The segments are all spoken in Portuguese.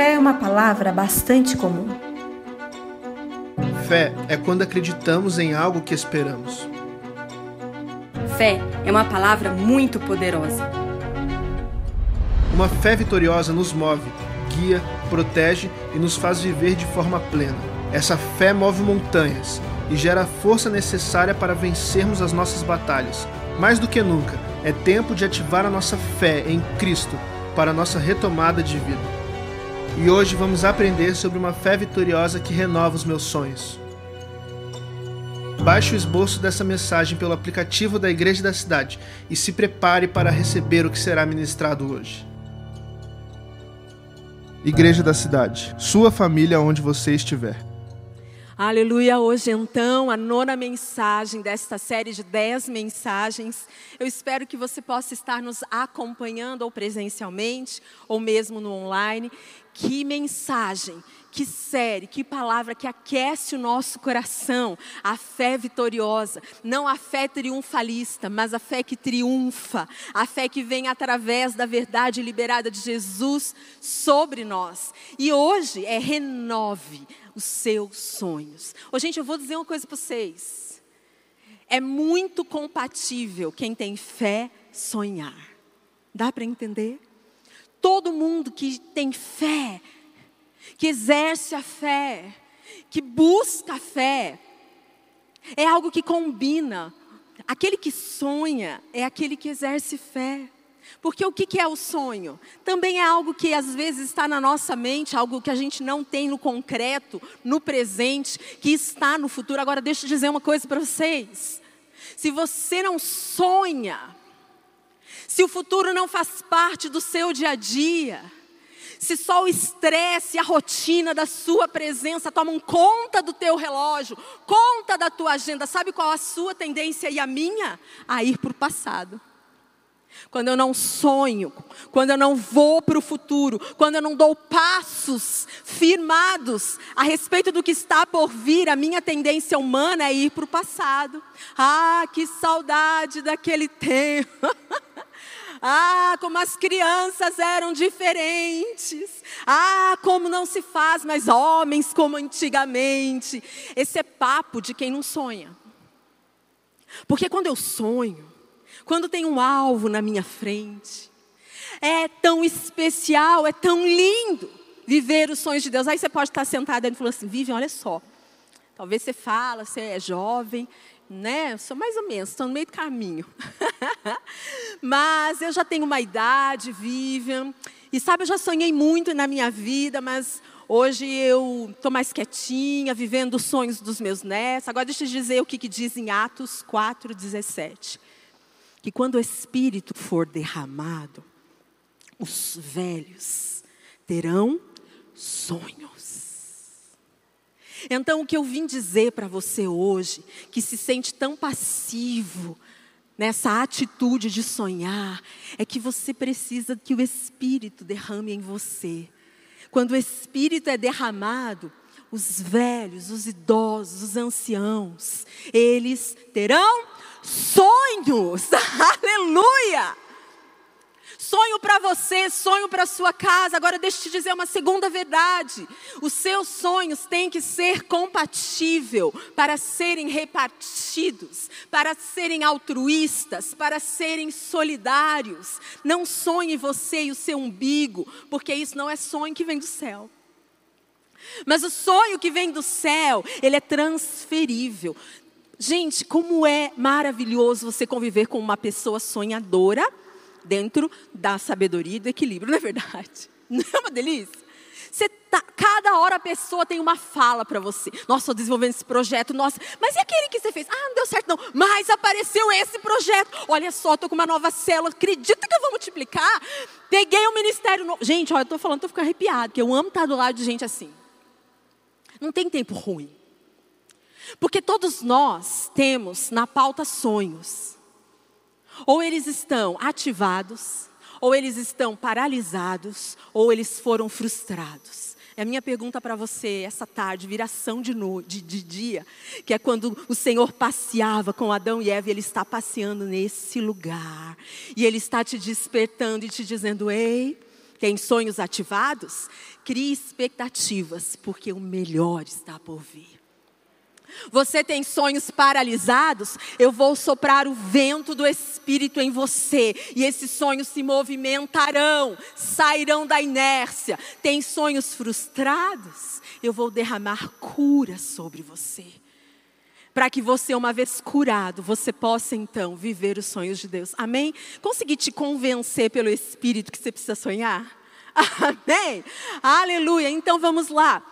Fé é uma palavra bastante comum. Fé é quando acreditamos em algo que esperamos. Fé é uma palavra muito poderosa. Uma fé vitoriosa nos move, guia, protege e nos faz viver de forma plena. Essa fé move montanhas e gera a força necessária para vencermos as nossas batalhas. Mais do que nunca, é tempo de ativar a nossa fé em Cristo para a nossa retomada de vida. E hoje vamos aprender sobre uma fé vitoriosa que renova os meus sonhos. Baixe o esboço dessa mensagem pelo aplicativo da Igreja da Cidade e se prepare para receber o que será ministrado hoje. Igreja da Cidade, sua família onde você estiver. Aleluia, hoje então, a nona mensagem desta série de dez mensagens. Eu espero que você possa estar nos acompanhando ou presencialmente, ou mesmo no online. Que mensagem, que série, que palavra que aquece o nosso coração. A fé vitoriosa, não a fé triunfalista, mas a fé que triunfa. A fé que vem através da verdade liberada de Jesus sobre nós. E hoje é renove os seus sonhos. Ô, gente, eu vou dizer uma coisa para vocês. É muito compatível quem tem fé sonhar. Dá para entender? Todo mundo que tem fé, que exerce a fé, que busca a fé, é algo que combina. Aquele que sonha é aquele que exerce fé. Porque o que é o sonho? Também é algo que às vezes está na nossa mente, algo que a gente não tem no concreto, no presente, que está no futuro. Agora, deixa eu dizer uma coisa para vocês. Se você não sonha, se o futuro não faz parte do seu dia a dia, se só o estresse e a rotina da sua presença tomam conta do teu relógio, conta da tua agenda, sabe qual a sua tendência e a minha? A ir para o passado quando eu não sonho, quando eu não vou para o futuro, quando eu não dou passos firmados a respeito do que está por vir, a minha tendência humana é ir para o passado. Ah, que saudade daquele tempo. Ah, como as crianças eram diferentes. Ah, como não se faz mais homens como antigamente. Esse é papo de quem não sonha. Porque quando eu sonho, quando tem um alvo na minha frente. É tão especial, é tão lindo viver os sonhos de Deus. Aí você pode estar sentado e falar assim: Vivian, olha só. Talvez você fala, você é jovem, né? Sou mais ou menos, estou no meio do caminho. mas eu já tenho uma idade, Vivian. E sabe, eu já sonhei muito na minha vida, mas hoje eu estou mais quietinha, vivendo os sonhos dos meus netos. Agora deixa eu dizer o que, que diz em Atos 4, 17 que quando o Espírito for derramado, os velhos terão sonhos. Então, o que eu vim dizer para você hoje, que se sente tão passivo nessa atitude de sonhar, é que você precisa que o Espírito derrame em você. Quando o Espírito é derramado, os velhos, os idosos, os anciãos, eles terão sonhos. Aleluia! Sonho para você, sonho para sua casa. Agora deixa eu te dizer uma segunda verdade. Os seus sonhos têm que ser compatível para serem repartidos, para serem altruístas, para serem solidários. Não sonhe você e o seu umbigo, porque isso não é sonho que vem do céu. Mas o sonho que vem do céu, ele é transferível. Gente, como é maravilhoso você conviver com uma pessoa sonhadora dentro da sabedoria e do equilíbrio, não é verdade? Não é uma delícia? Você tá, cada hora a pessoa tem uma fala para você. Nossa, estou desenvolvendo esse projeto. Nossa, mas e aquele que você fez? Ah, não deu certo não. Mas apareceu esse projeto. Olha só, estou com uma nova célula. Acredita que eu vou multiplicar? Peguei um ministério novo. Gente, olha, eu estou falando, estou ficando arrepiado, porque eu amo estar do lado de gente assim. Não tem tempo ruim. Porque todos nós temos na pauta sonhos. Ou eles estão ativados, ou eles estão paralisados, ou eles foram frustrados. É a minha pergunta para você essa tarde, viração de, no, de, de dia, que é quando o Senhor passeava com Adão e Eva, e Ele está passeando nesse lugar, e Ele está te despertando e te dizendo: Ei, Tem sonhos ativados? Crie expectativas, porque o melhor está por vir. Você tem sonhos paralisados? Eu vou soprar o vento do Espírito em você, e esses sonhos se movimentarão, sairão da inércia. Tem sonhos frustrados? Eu vou derramar cura sobre você. Para que você, uma vez curado, você possa então viver os sonhos de Deus. Amém? Consegui te convencer pelo Espírito que você precisa sonhar? Amém? Aleluia. Então vamos lá.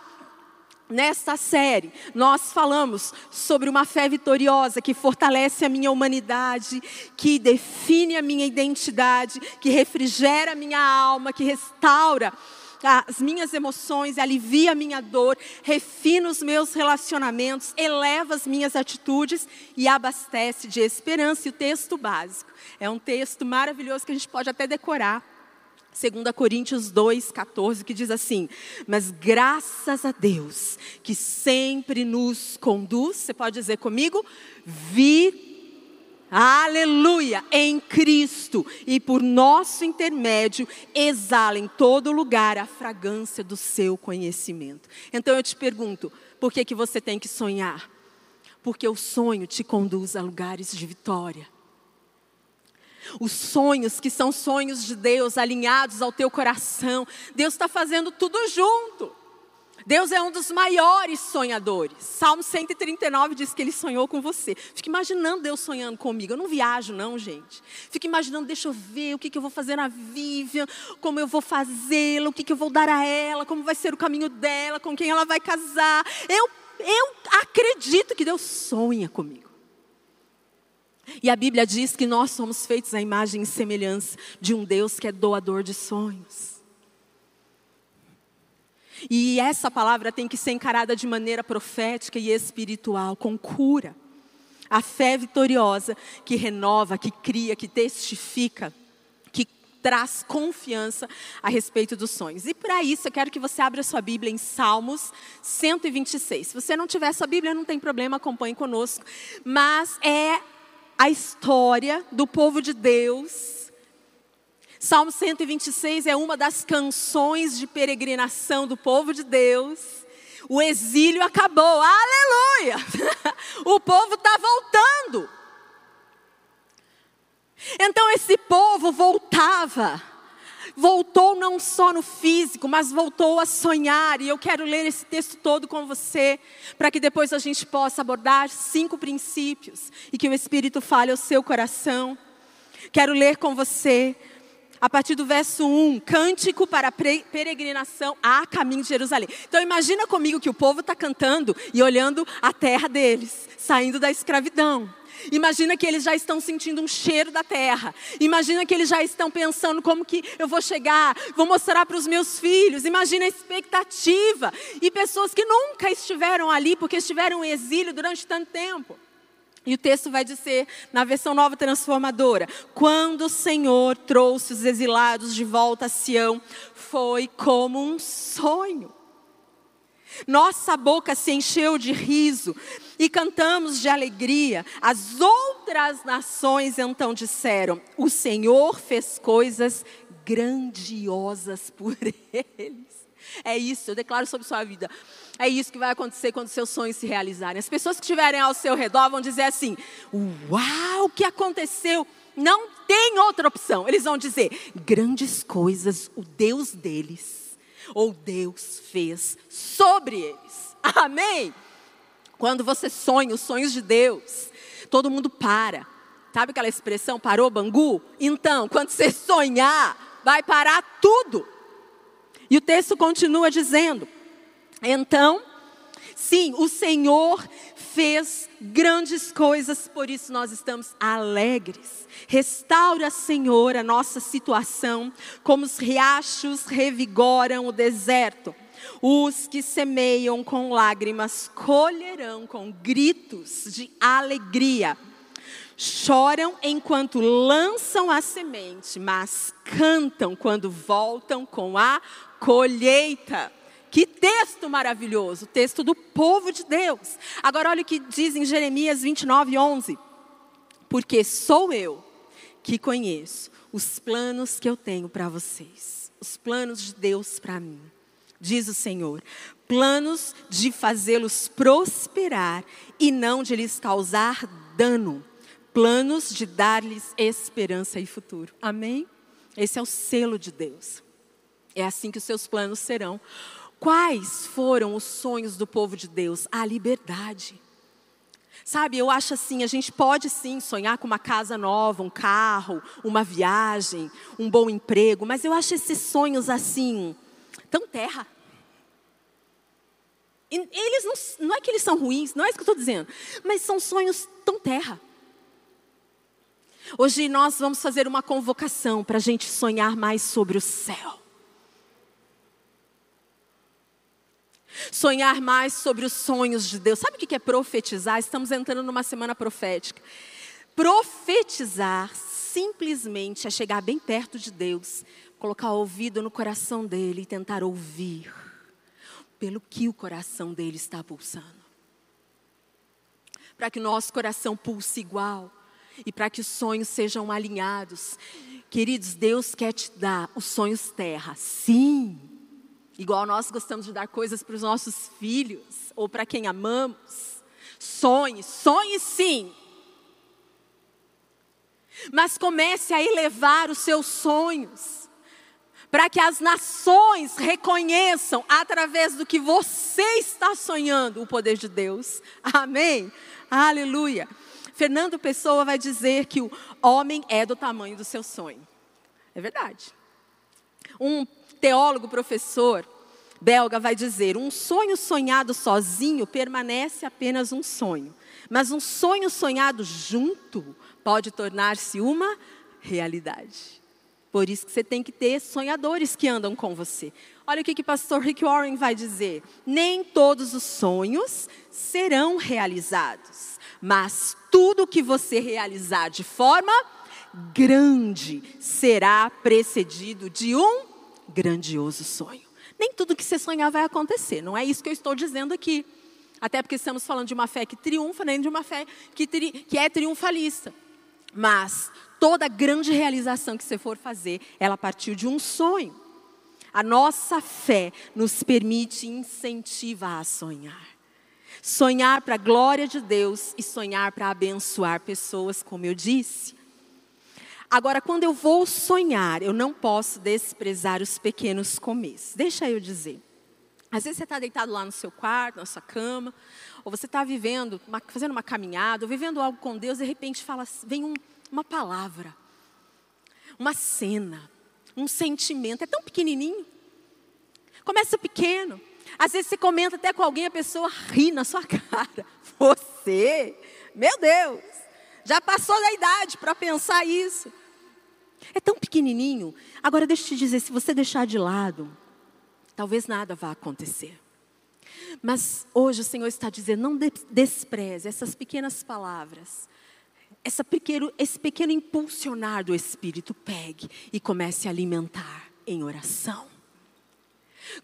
Nesta série, nós falamos sobre uma fé vitoriosa que fortalece a minha humanidade, que define a minha identidade, que refrigera a minha alma, que restaura as minhas emoções, alivia a minha dor, refina os meus relacionamentos, eleva as minhas atitudes e abastece de esperança. E o texto básico é um texto maravilhoso que a gente pode até decorar 2 Coríntios 2, 14, que diz assim: Mas graças a Deus, que sempre nos conduz, você pode dizer comigo, vi, aleluia, em Cristo, e por nosso intermédio, exala em todo lugar a fragrância do seu conhecimento. Então eu te pergunto, por que, que você tem que sonhar? Porque o sonho te conduz a lugares de vitória. Os sonhos que são sonhos de Deus alinhados ao teu coração. Deus está fazendo tudo junto. Deus é um dos maiores sonhadores. Salmo 139 diz que ele sonhou com você. Fica imaginando Deus sonhando comigo. Eu não viajo, não, gente. Fica imaginando, deixa eu ver o que, que eu vou fazer na Vivian, como eu vou fazê-la, o que, que eu vou dar a ela, como vai ser o caminho dela, com quem ela vai casar. Eu, eu acredito que Deus sonha comigo. E a Bíblia diz que nós somos feitos à imagem e semelhança de um Deus que é doador de sonhos. E essa palavra tem que ser encarada de maneira profética e espiritual, com cura. A fé vitoriosa que renova, que cria, que testifica, que traz confiança a respeito dos sonhos. E para isso eu quero que você abra sua Bíblia em Salmos 126. Se você não tiver sua Bíblia, não tem problema, acompanhe conosco. Mas é a história do povo de Deus. Salmo 126 é uma das canções de peregrinação do povo de Deus. O exílio acabou, aleluia! o povo está voltando. Então esse povo voltava voltou não só no físico, mas voltou a sonhar. E eu quero ler esse texto todo com você, para que depois a gente possa abordar cinco princípios e que o Espírito fale ao seu coração. Quero ler com você a partir do verso 1, cântico para peregrinação a caminho de Jerusalém. Então imagina comigo que o povo está cantando e olhando a terra deles, saindo da escravidão. Imagina que eles já estão sentindo um cheiro da terra. Imagina que eles já estão pensando como que eu vou chegar, vou mostrar para os meus filhos. Imagina a expectativa. E pessoas que nunca estiveram ali porque estiveram em exílio durante tanto tempo. E o texto vai dizer, na versão nova transformadora: Quando o Senhor trouxe os exilados de volta a Sião, foi como um sonho. Nossa boca se encheu de riso e cantamos de alegria. As outras nações então disseram: O Senhor fez coisas grandiosas por eles. É isso, eu declaro sobre sua vida. É isso que vai acontecer quando seus sonhos se realizarem. As pessoas que estiverem ao seu redor vão dizer assim: Uau, o que aconteceu? Não tem outra opção. Eles vão dizer: Grandes coisas o Deus deles ou Deus fez sobre eles. Amém? Quando você sonha os sonhos de Deus, todo mundo para. Sabe aquela expressão parou Bangu? Então, quando você sonhar, vai parar tudo. E o texto continua dizendo: Então, sim, o Senhor fez grandes coisas, por isso nós estamos alegres. Restaura, Senhor, a nossa situação, como os riachos revigoram o deserto. Os que semeiam com lágrimas colherão com gritos de alegria. Choram enquanto lançam a semente, mas cantam quando voltam com a colheita. Que texto maravilhoso, texto do povo de Deus. Agora olha o que diz em Jeremias 29, 11. Porque sou eu que conheço os planos que eu tenho para vocês. os planos de Deus para mim, diz o Senhor, planos de fazê-los prosperar e não de lhes causar dano, planos de dar-lhes esperança e futuro. Amém? Esse é o selo de Deus. É assim que os seus planos serão. Quais foram os sonhos do povo de Deus? A liberdade. Sabe, eu acho assim, a gente pode sim sonhar com uma casa nova, um carro, uma viagem, um bom emprego, mas eu acho esses sonhos assim, tão terra. Eles não, não é que eles são ruins, não é isso que eu estou dizendo, mas são sonhos tão terra. Hoje nós vamos fazer uma convocação para a gente sonhar mais sobre o céu. Sonhar mais sobre os sonhos de Deus. Sabe o que é profetizar? Estamos entrando numa semana profética. Profetizar simplesmente é chegar bem perto de Deus, colocar o ouvido no coração dele e tentar ouvir pelo que o coração dele está pulsando. Para que o nosso coração pulse igual e para que os sonhos sejam alinhados. Queridos, Deus quer te dar os sonhos terra, sim. Igual nós gostamos de dar coisas para os nossos filhos ou para quem amamos. Sonhe, sonhe sim. Mas comece a elevar os seus sonhos, para que as nações reconheçam, através do que você está sonhando, o poder de Deus. Amém? Aleluia. Fernando Pessoa vai dizer que o homem é do tamanho do seu sonho. É verdade. Um teólogo professor belga vai dizer: um sonho sonhado sozinho permanece apenas um sonho, mas um sonho sonhado junto pode tornar-se uma realidade. Por isso que você tem que ter sonhadores que andam com você. Olha o que o pastor Rick Warren vai dizer: nem todos os sonhos serão realizados, mas tudo que você realizar de forma grande será precedido de um grandioso sonho. Nem tudo que você sonhar vai acontecer, não é isso que eu estou dizendo aqui. Até porque estamos falando de uma fé que triunfa, nem de uma fé que, tri, que é triunfalista. Mas toda grande realização que você for fazer, ela partiu de um sonho. A nossa fé nos permite e incentiva a sonhar. Sonhar para a glória de Deus e sonhar para abençoar pessoas, como eu disse. Agora, quando eu vou sonhar, eu não posso desprezar os pequenos começos. Deixa eu dizer. Às vezes você está deitado lá no seu quarto, na sua cama, ou você está vivendo, uma, fazendo uma caminhada, ou vivendo algo com Deus, de repente fala, vem um, uma palavra, uma cena, um sentimento, é tão pequenininho. Começa pequeno. Às vezes você comenta até com alguém, a pessoa ri na sua cara. Você, meu Deus, já passou da idade para pensar isso. É tão pequenininho. Agora, deixa eu te dizer: se você deixar de lado, talvez nada vá acontecer. Mas hoje o Senhor está dizendo: não despreze essas pequenas palavras. Essa pequeno, esse pequeno impulsionar do Espírito, pegue e comece a alimentar em oração.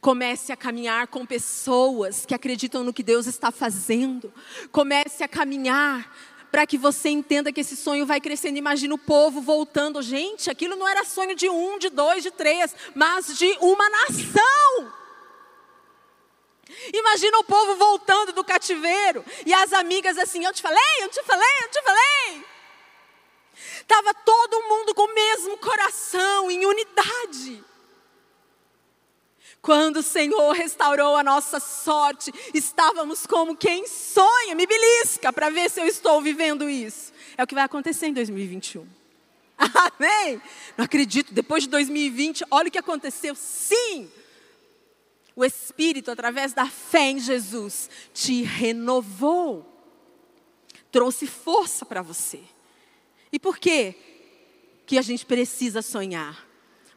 Comece a caminhar com pessoas que acreditam no que Deus está fazendo. Comece a caminhar para que você entenda que esse sonho vai crescendo. Imagina o povo voltando. Gente, aquilo não era sonho de um, de dois, de três, mas de uma nação. Imagina o povo voltando do cativeiro e as amigas assim: Eu te falei, eu te falei, eu te falei. Estava todo mundo com o mesmo coração, em unidade. Quando o Senhor restaurou a nossa sorte, estávamos como quem sonha, me belisca para ver se eu estou vivendo isso. É o que vai acontecer em 2021. Amém? Não acredito, depois de 2020, olha o que aconteceu. Sim! O Espírito, através da fé em Jesus, te renovou, trouxe força para você. E por quê que a gente precisa sonhar?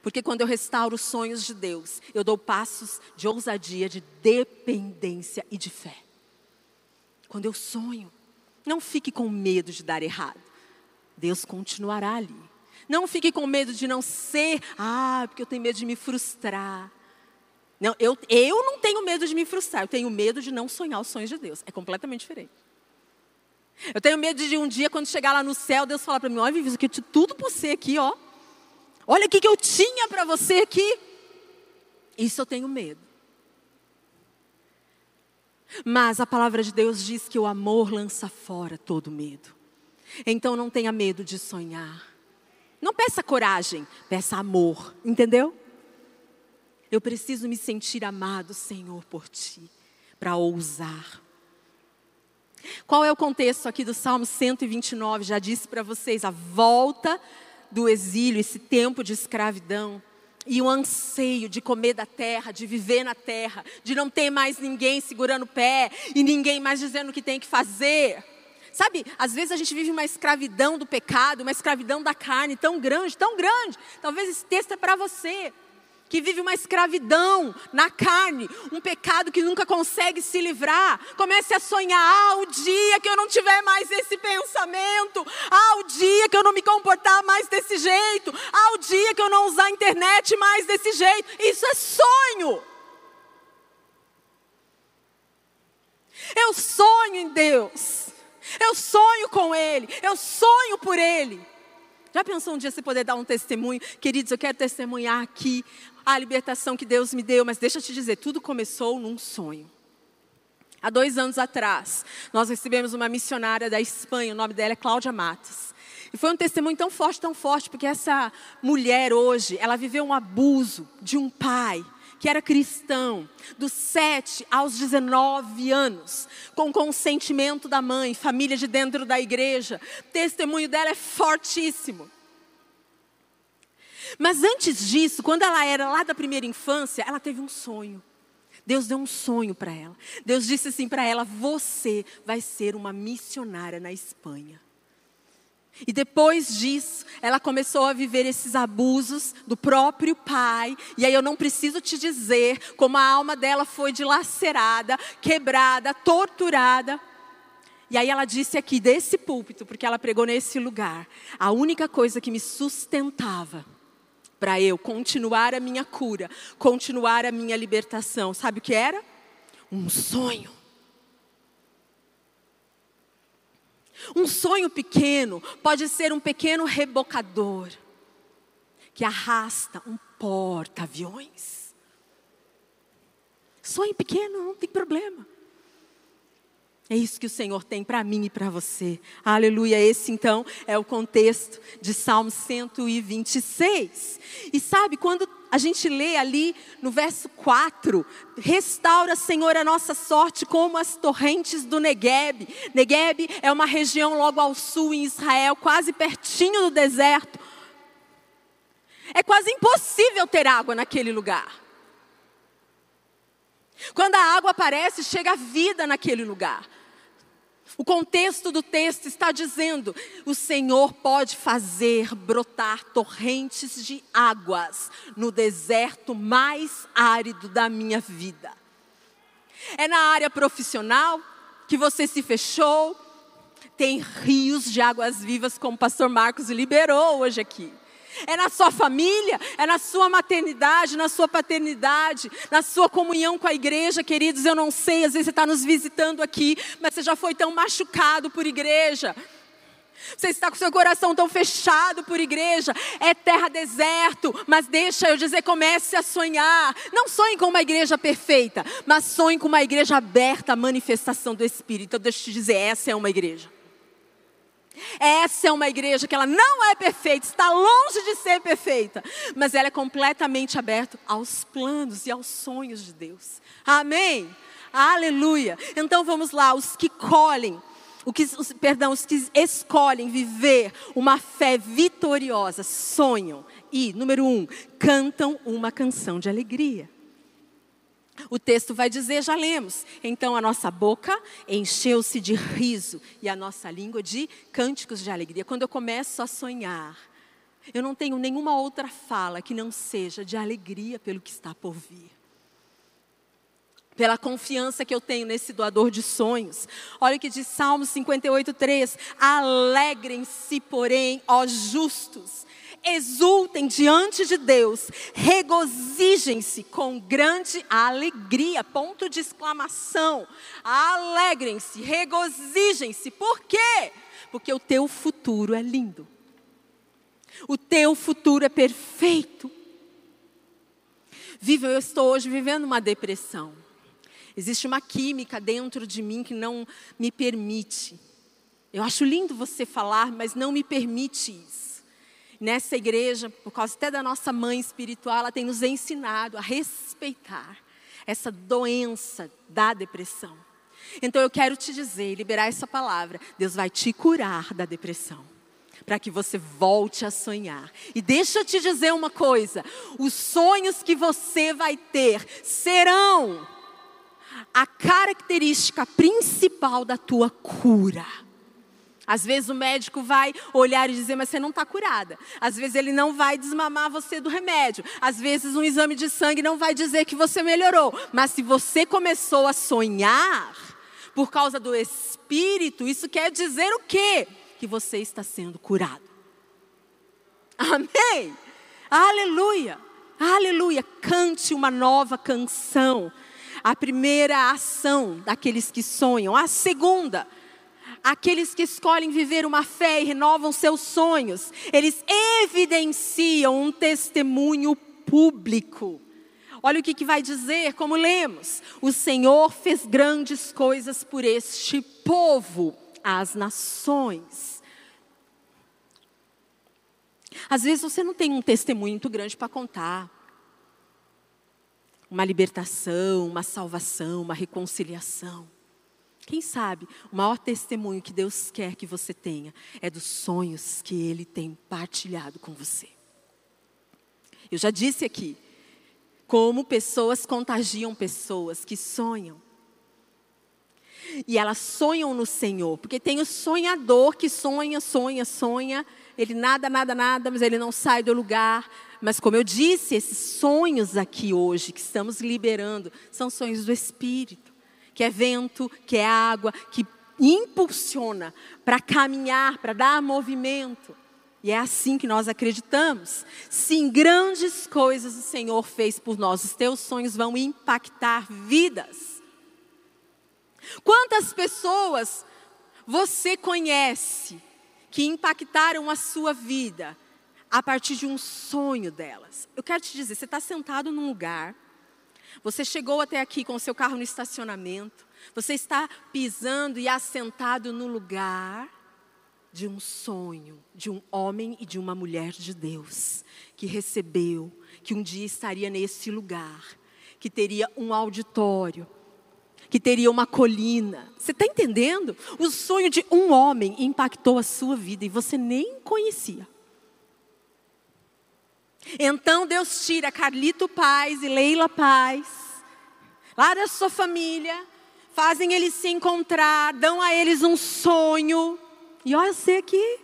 Porque quando eu restauro os sonhos de Deus, eu dou passos de ousadia, de dependência e de fé. Quando eu sonho, não fique com medo de dar errado. Deus continuará ali. Não fique com medo de não ser, ah, porque eu tenho medo de me frustrar. Não, eu, eu não tenho medo de me frustrar, eu tenho medo de não sonhar os sonhos de Deus. É completamente diferente. Eu tenho medo de um dia, quando chegar lá no céu, Deus falar para mim: olha, Vivi, isso aqui tudo por você aqui, ó. Olha o que, eu tinha para você aqui. Isso eu tenho medo. Mas a palavra de Deus diz que o amor lança fora todo medo. Então não tenha medo de sonhar. Não peça coragem, peça amor, entendeu? Eu preciso me sentir amado, Senhor, por ti, para ousar. Qual é o contexto aqui do Salmo 129? Já disse para vocês, a volta do exílio, esse tempo de escravidão e o anseio de comer da terra, de viver na terra, de não ter mais ninguém segurando o pé e ninguém mais dizendo o que tem que fazer. Sabe, às vezes a gente vive uma escravidão do pecado, uma escravidão da carne tão grande, tão grande. Talvez esse texto é para você que vive uma escravidão na carne, um pecado que nunca consegue se livrar. Comece a sonhar: ah, o dia que eu não tiver mais esse pensamento, ah, o dia que eu não me comportar mais desse jeito, ah, o dia que eu não usar a internet mais desse jeito. Isso é sonho. Eu sonho em Deus. Eu sonho com Ele. Eu sonho por Ele. Já pensou um dia você poder dar um testemunho? Queridos, eu quero testemunhar aqui a libertação que Deus me deu, mas deixa eu te dizer, tudo começou num sonho. Há dois anos atrás, nós recebemos uma missionária da Espanha, o nome dela é Cláudia Matos. E foi um testemunho tão forte, tão forte, porque essa mulher hoje, ela viveu um abuso de um pai que era cristão, dos 7 aos 19 anos, com consentimento da mãe, família de dentro da igreja. O testemunho dela é fortíssimo. Mas antes disso, quando ela era lá da primeira infância, ela teve um sonho. Deus deu um sonho para ela. Deus disse assim para ela: Você vai ser uma missionária na Espanha. E depois disso, ela começou a viver esses abusos do próprio pai. E aí eu não preciso te dizer como a alma dela foi dilacerada, quebrada, torturada. E aí ela disse aqui desse púlpito, porque ela pregou nesse lugar, a única coisa que me sustentava para eu continuar a minha cura, continuar a minha libertação, sabe o que era? Um sonho. Um sonho pequeno pode ser um pequeno rebocador que arrasta um porta-aviões. Sonho pequeno, não tem problema. É isso que o Senhor tem para mim e para você. Aleluia. Esse então é o contexto de Salmo 126. E sabe, quando a gente lê ali no verso 4, restaura, Senhor, a nossa sorte como as torrentes do Negueb. Negueb é uma região logo ao sul em Israel, quase pertinho do deserto. É quase impossível ter água naquele lugar. Quando a água aparece, chega a vida naquele lugar. O contexto do texto está dizendo: o Senhor pode fazer brotar torrentes de águas no deserto mais árido da minha vida. É na área profissional que você se fechou, tem rios de águas vivas, como o pastor Marcos liberou hoje aqui é na sua família, é na sua maternidade, na sua paternidade, na sua comunhão com a igreja, queridos. Eu não sei, às vezes você está nos visitando aqui, mas você já foi tão machucado por igreja. Você está com seu coração tão fechado por igreja, é terra deserto, mas deixa eu dizer, comece a sonhar. Não sonhe com uma igreja perfeita, mas sonhe com uma igreja aberta à manifestação do Espírito. Então, deixa eu te dizer, essa é uma igreja. Essa é uma igreja que ela não é perfeita, está longe de ser perfeita, mas ela é completamente aberta aos planos e aos sonhos de Deus. Amém? Aleluia. Então vamos lá, os que colhem, que, os, perdão, os que escolhem viver uma fé vitoriosa, sonham e, número um, cantam uma canção de alegria. O texto vai dizer, já lemos. Então a nossa boca encheu-se de riso e a nossa língua de cânticos de alegria. Quando eu começo a sonhar, eu não tenho nenhuma outra fala que não seja de alegria pelo que está por vir. Pela confiança que eu tenho nesse doador de sonhos. Olha o que diz Salmo 58, 3. Alegrem-se, porém, ó justos exultem diante de Deus, regozijem-se com grande alegria. Ponto de exclamação. Alegrem-se, regozijem-se. Por quê? Porque o teu futuro é lindo. O teu futuro é perfeito. Vivo, eu estou hoje vivendo uma depressão. Existe uma química dentro de mim que não me permite. Eu acho lindo você falar, mas não me permite isso. Nessa igreja, por causa até da nossa mãe espiritual, ela tem nos ensinado a respeitar essa doença da depressão. Então eu quero te dizer, liberar essa palavra. Deus vai te curar da depressão. Para que você volte a sonhar. E deixa eu te dizer uma coisa: os sonhos que você vai ter serão a característica principal da tua cura. Às vezes o médico vai olhar e dizer, mas você não está curada. Às vezes ele não vai desmamar você do remédio. Às vezes um exame de sangue não vai dizer que você melhorou. Mas se você começou a sonhar por causa do Espírito, isso quer dizer o quê? Que você está sendo curado. Amém? Aleluia! Aleluia! Cante uma nova canção. A primeira ação daqueles que sonham. A segunda aqueles que escolhem viver uma fé e renovam seus sonhos, eles evidenciam um testemunho público. Olha o que, que vai dizer, como lemos: O Senhor fez grandes coisas por este povo, as nações. Às vezes você não tem um testemunho muito grande para contar. Uma libertação, uma salvação, uma reconciliação. Quem sabe o maior testemunho que Deus quer que você tenha é dos sonhos que Ele tem partilhado com você. Eu já disse aqui como pessoas contagiam pessoas que sonham. E elas sonham no Senhor, porque tem o sonhador que sonha, sonha, sonha, ele nada, nada, nada, mas ele não sai do lugar. Mas como eu disse, esses sonhos aqui hoje que estamos liberando são sonhos do Espírito que é vento, que é água, que impulsiona para caminhar, para dar movimento. E é assim que nós acreditamos. Sim, grandes coisas o Senhor fez por nós. Os teus sonhos vão impactar vidas. Quantas pessoas você conhece que impactaram a sua vida a partir de um sonho delas? Eu quero te dizer, você está sentado num lugar você chegou até aqui com o seu carro no estacionamento. Você está pisando e assentado no lugar de um sonho de um homem e de uma mulher de Deus que recebeu que um dia estaria nesse lugar, que teria um auditório, que teria uma colina. Você está entendendo? O sonho de um homem impactou a sua vida e você nem conhecia. Então Deus tira Carlito Paz e Leila Paz, lá da sua família, fazem eles se encontrar, dão a eles um sonho. E olha você aqui.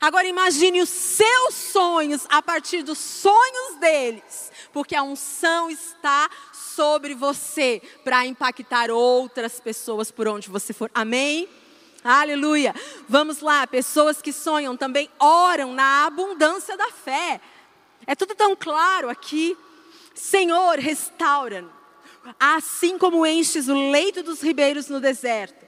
Agora imagine os seus sonhos a partir dos sonhos deles, porque a unção está sobre você para impactar outras pessoas por onde você for. Amém? Aleluia. Vamos lá, pessoas que sonham também oram na abundância da fé. É tudo tão claro aqui. Senhor, restaura. Assim como enches o leito dos ribeiros no deserto.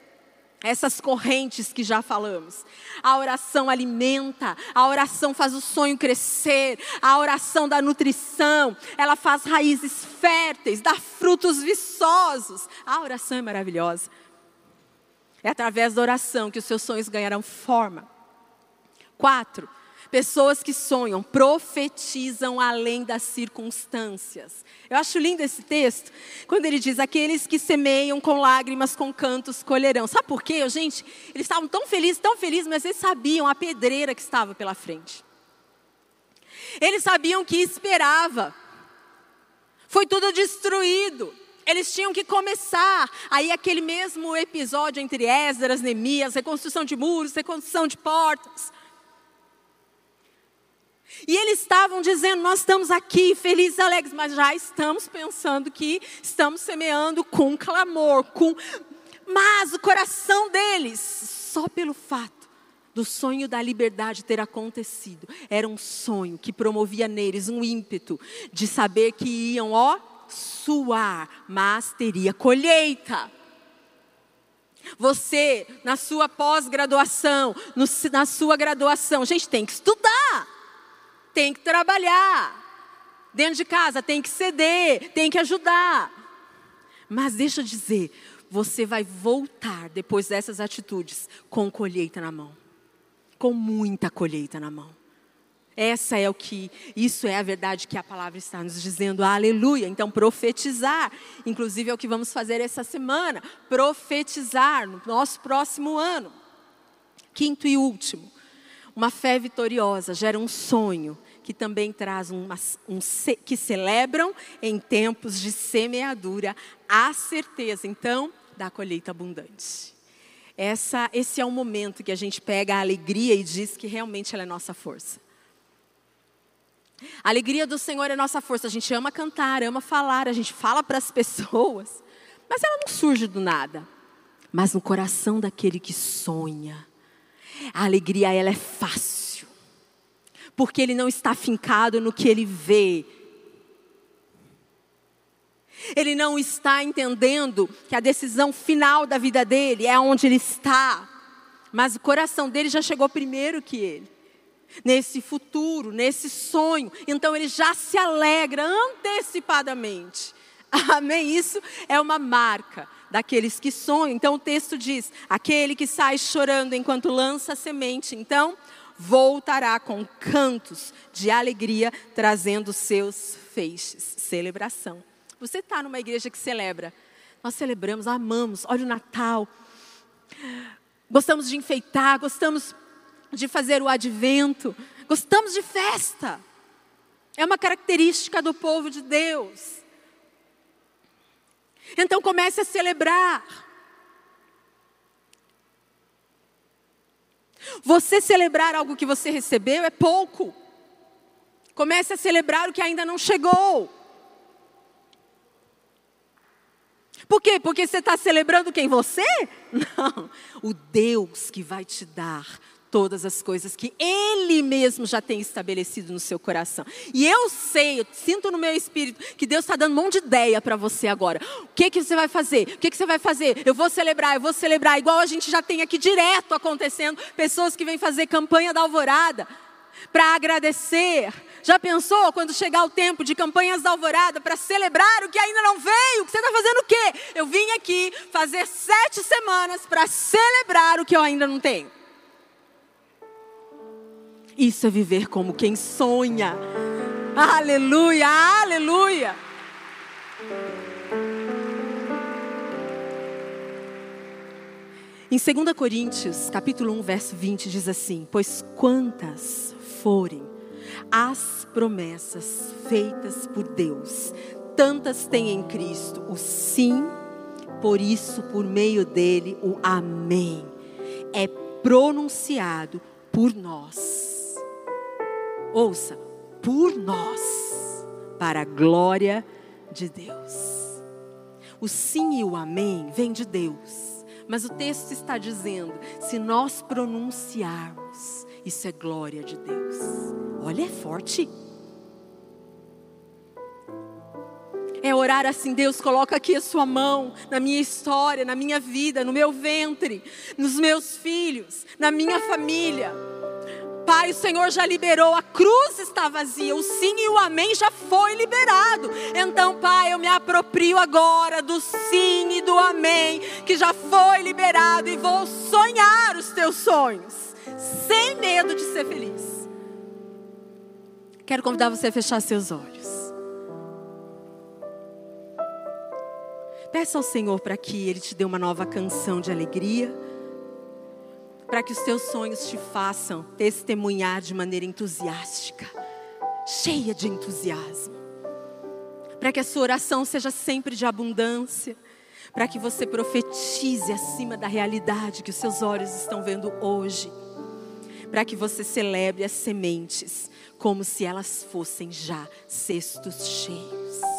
Essas correntes que já falamos. A oração alimenta, a oração faz o sonho crescer, a oração da nutrição, ela faz raízes férteis, dá frutos viçosos. A oração é maravilhosa. É através da oração que os seus sonhos ganharão forma. Quatro, pessoas que sonham, profetizam além das circunstâncias. Eu acho lindo esse texto, quando ele diz: Aqueles que semeiam com lágrimas, com cantos, colherão. Sabe por quê, gente? Eles estavam tão felizes, tão felizes, mas eles sabiam a pedreira que estava pela frente. Eles sabiam que esperava. Foi tudo destruído eles tinham que começar. Aí aquele mesmo episódio entre Esdras, Neemias, reconstrução de muros, reconstrução de portas. E eles estavam dizendo: Nós estamos aqui felizes, alegres, mas já estamos pensando que estamos semeando com clamor, com. Mas o coração deles, só pelo fato do sonho da liberdade ter acontecido, era um sonho que promovia neles um ímpeto de saber que iam, ó, suar, mas teria colheita. Você, na sua pós-graduação, na sua graduação, gente, tem que estudar, tem que trabalhar. Dentro de casa tem que ceder, tem que ajudar. Mas deixa eu dizer, você vai voltar depois dessas atitudes com colheita na mão. Com muita colheita na mão. Essa é o que, isso é a verdade que a palavra está nos dizendo. Aleluia. Então, profetizar, inclusive é o que vamos fazer essa semana, profetizar no nosso próximo ano. Quinto e último, uma fé vitoriosa gera um sonho que também traz um, que celebram em tempos de semeadura a certeza, então, da colheita abundante. Essa, esse é o momento que a gente pega a alegria e diz que realmente ela é nossa força. A alegria do Senhor é nossa força. A gente ama cantar, ama falar, a gente fala para as pessoas, mas ela não surge do nada. Mas no coração daquele que sonha, a alegria ela é fácil. Porque ele não está fincado no que ele vê. Ele não está entendendo que a decisão final da vida dele é onde ele está. Mas o coração dele já chegou primeiro que ele. Nesse futuro, nesse sonho. Então ele já se alegra antecipadamente. Amém? Isso é uma marca daqueles que sonham. Então o texto diz: aquele que sai chorando enquanto lança a semente, então voltará com cantos de alegria, trazendo seus feixes. Celebração. Você está numa igreja que celebra. Nós celebramos, amamos. Olha o Natal. Gostamos de enfeitar, gostamos de fazer o advento, gostamos de festa. É uma característica do povo de Deus. Então comece a celebrar. Você celebrar algo que você recebeu é pouco. Comece a celebrar o que ainda não chegou. Por quê? Porque você está celebrando quem você? Não. O Deus que vai te dar todas as coisas que Ele mesmo já tem estabelecido no seu coração. E eu sei, eu sinto no meu espírito que Deus está dando um monte de ideia para você agora. O que que você vai fazer? O que que você vai fazer? Eu vou celebrar, eu vou celebrar. Igual a gente já tem aqui direto acontecendo, pessoas que vêm fazer campanha da alvorada para agradecer. Já pensou quando chegar o tempo de campanhas da alvorada para celebrar o que ainda não veio? Você está fazendo o quê? Eu vim aqui fazer sete semanas para celebrar o que eu ainda não tenho. Isso é viver como quem sonha. Aleluia, aleluia. Em 2 Coríntios, capítulo 1, verso 20, diz assim: Pois quantas forem as promessas feitas por Deus, tantas tem em Cristo o sim, por isso, por meio dele, o amém. É pronunciado por nós ouça, por nós, para a glória de Deus. O sim e o amém vem de Deus, mas o texto está dizendo: se nós pronunciarmos, isso é glória de Deus. Olha, é forte. É orar assim, Deus, coloca aqui a sua mão na minha história, na minha vida, no meu ventre, nos meus filhos, na minha família. Pai, o Senhor já liberou, a cruz está vazia, o sim e o amém já foi liberado. Então, Pai, eu me aproprio agora do sim e do amém que já foi liberado e vou sonhar os teus sonhos, sem medo de ser feliz. Quero convidar você a fechar seus olhos. Peça ao Senhor para que Ele te dê uma nova canção de alegria para que os teus sonhos te façam testemunhar de maneira entusiástica, cheia de entusiasmo. Para que a sua oração seja sempre de abundância, para que você profetize acima da realidade que os seus olhos estão vendo hoje, para que você celebre as sementes como se elas fossem já cestos cheios.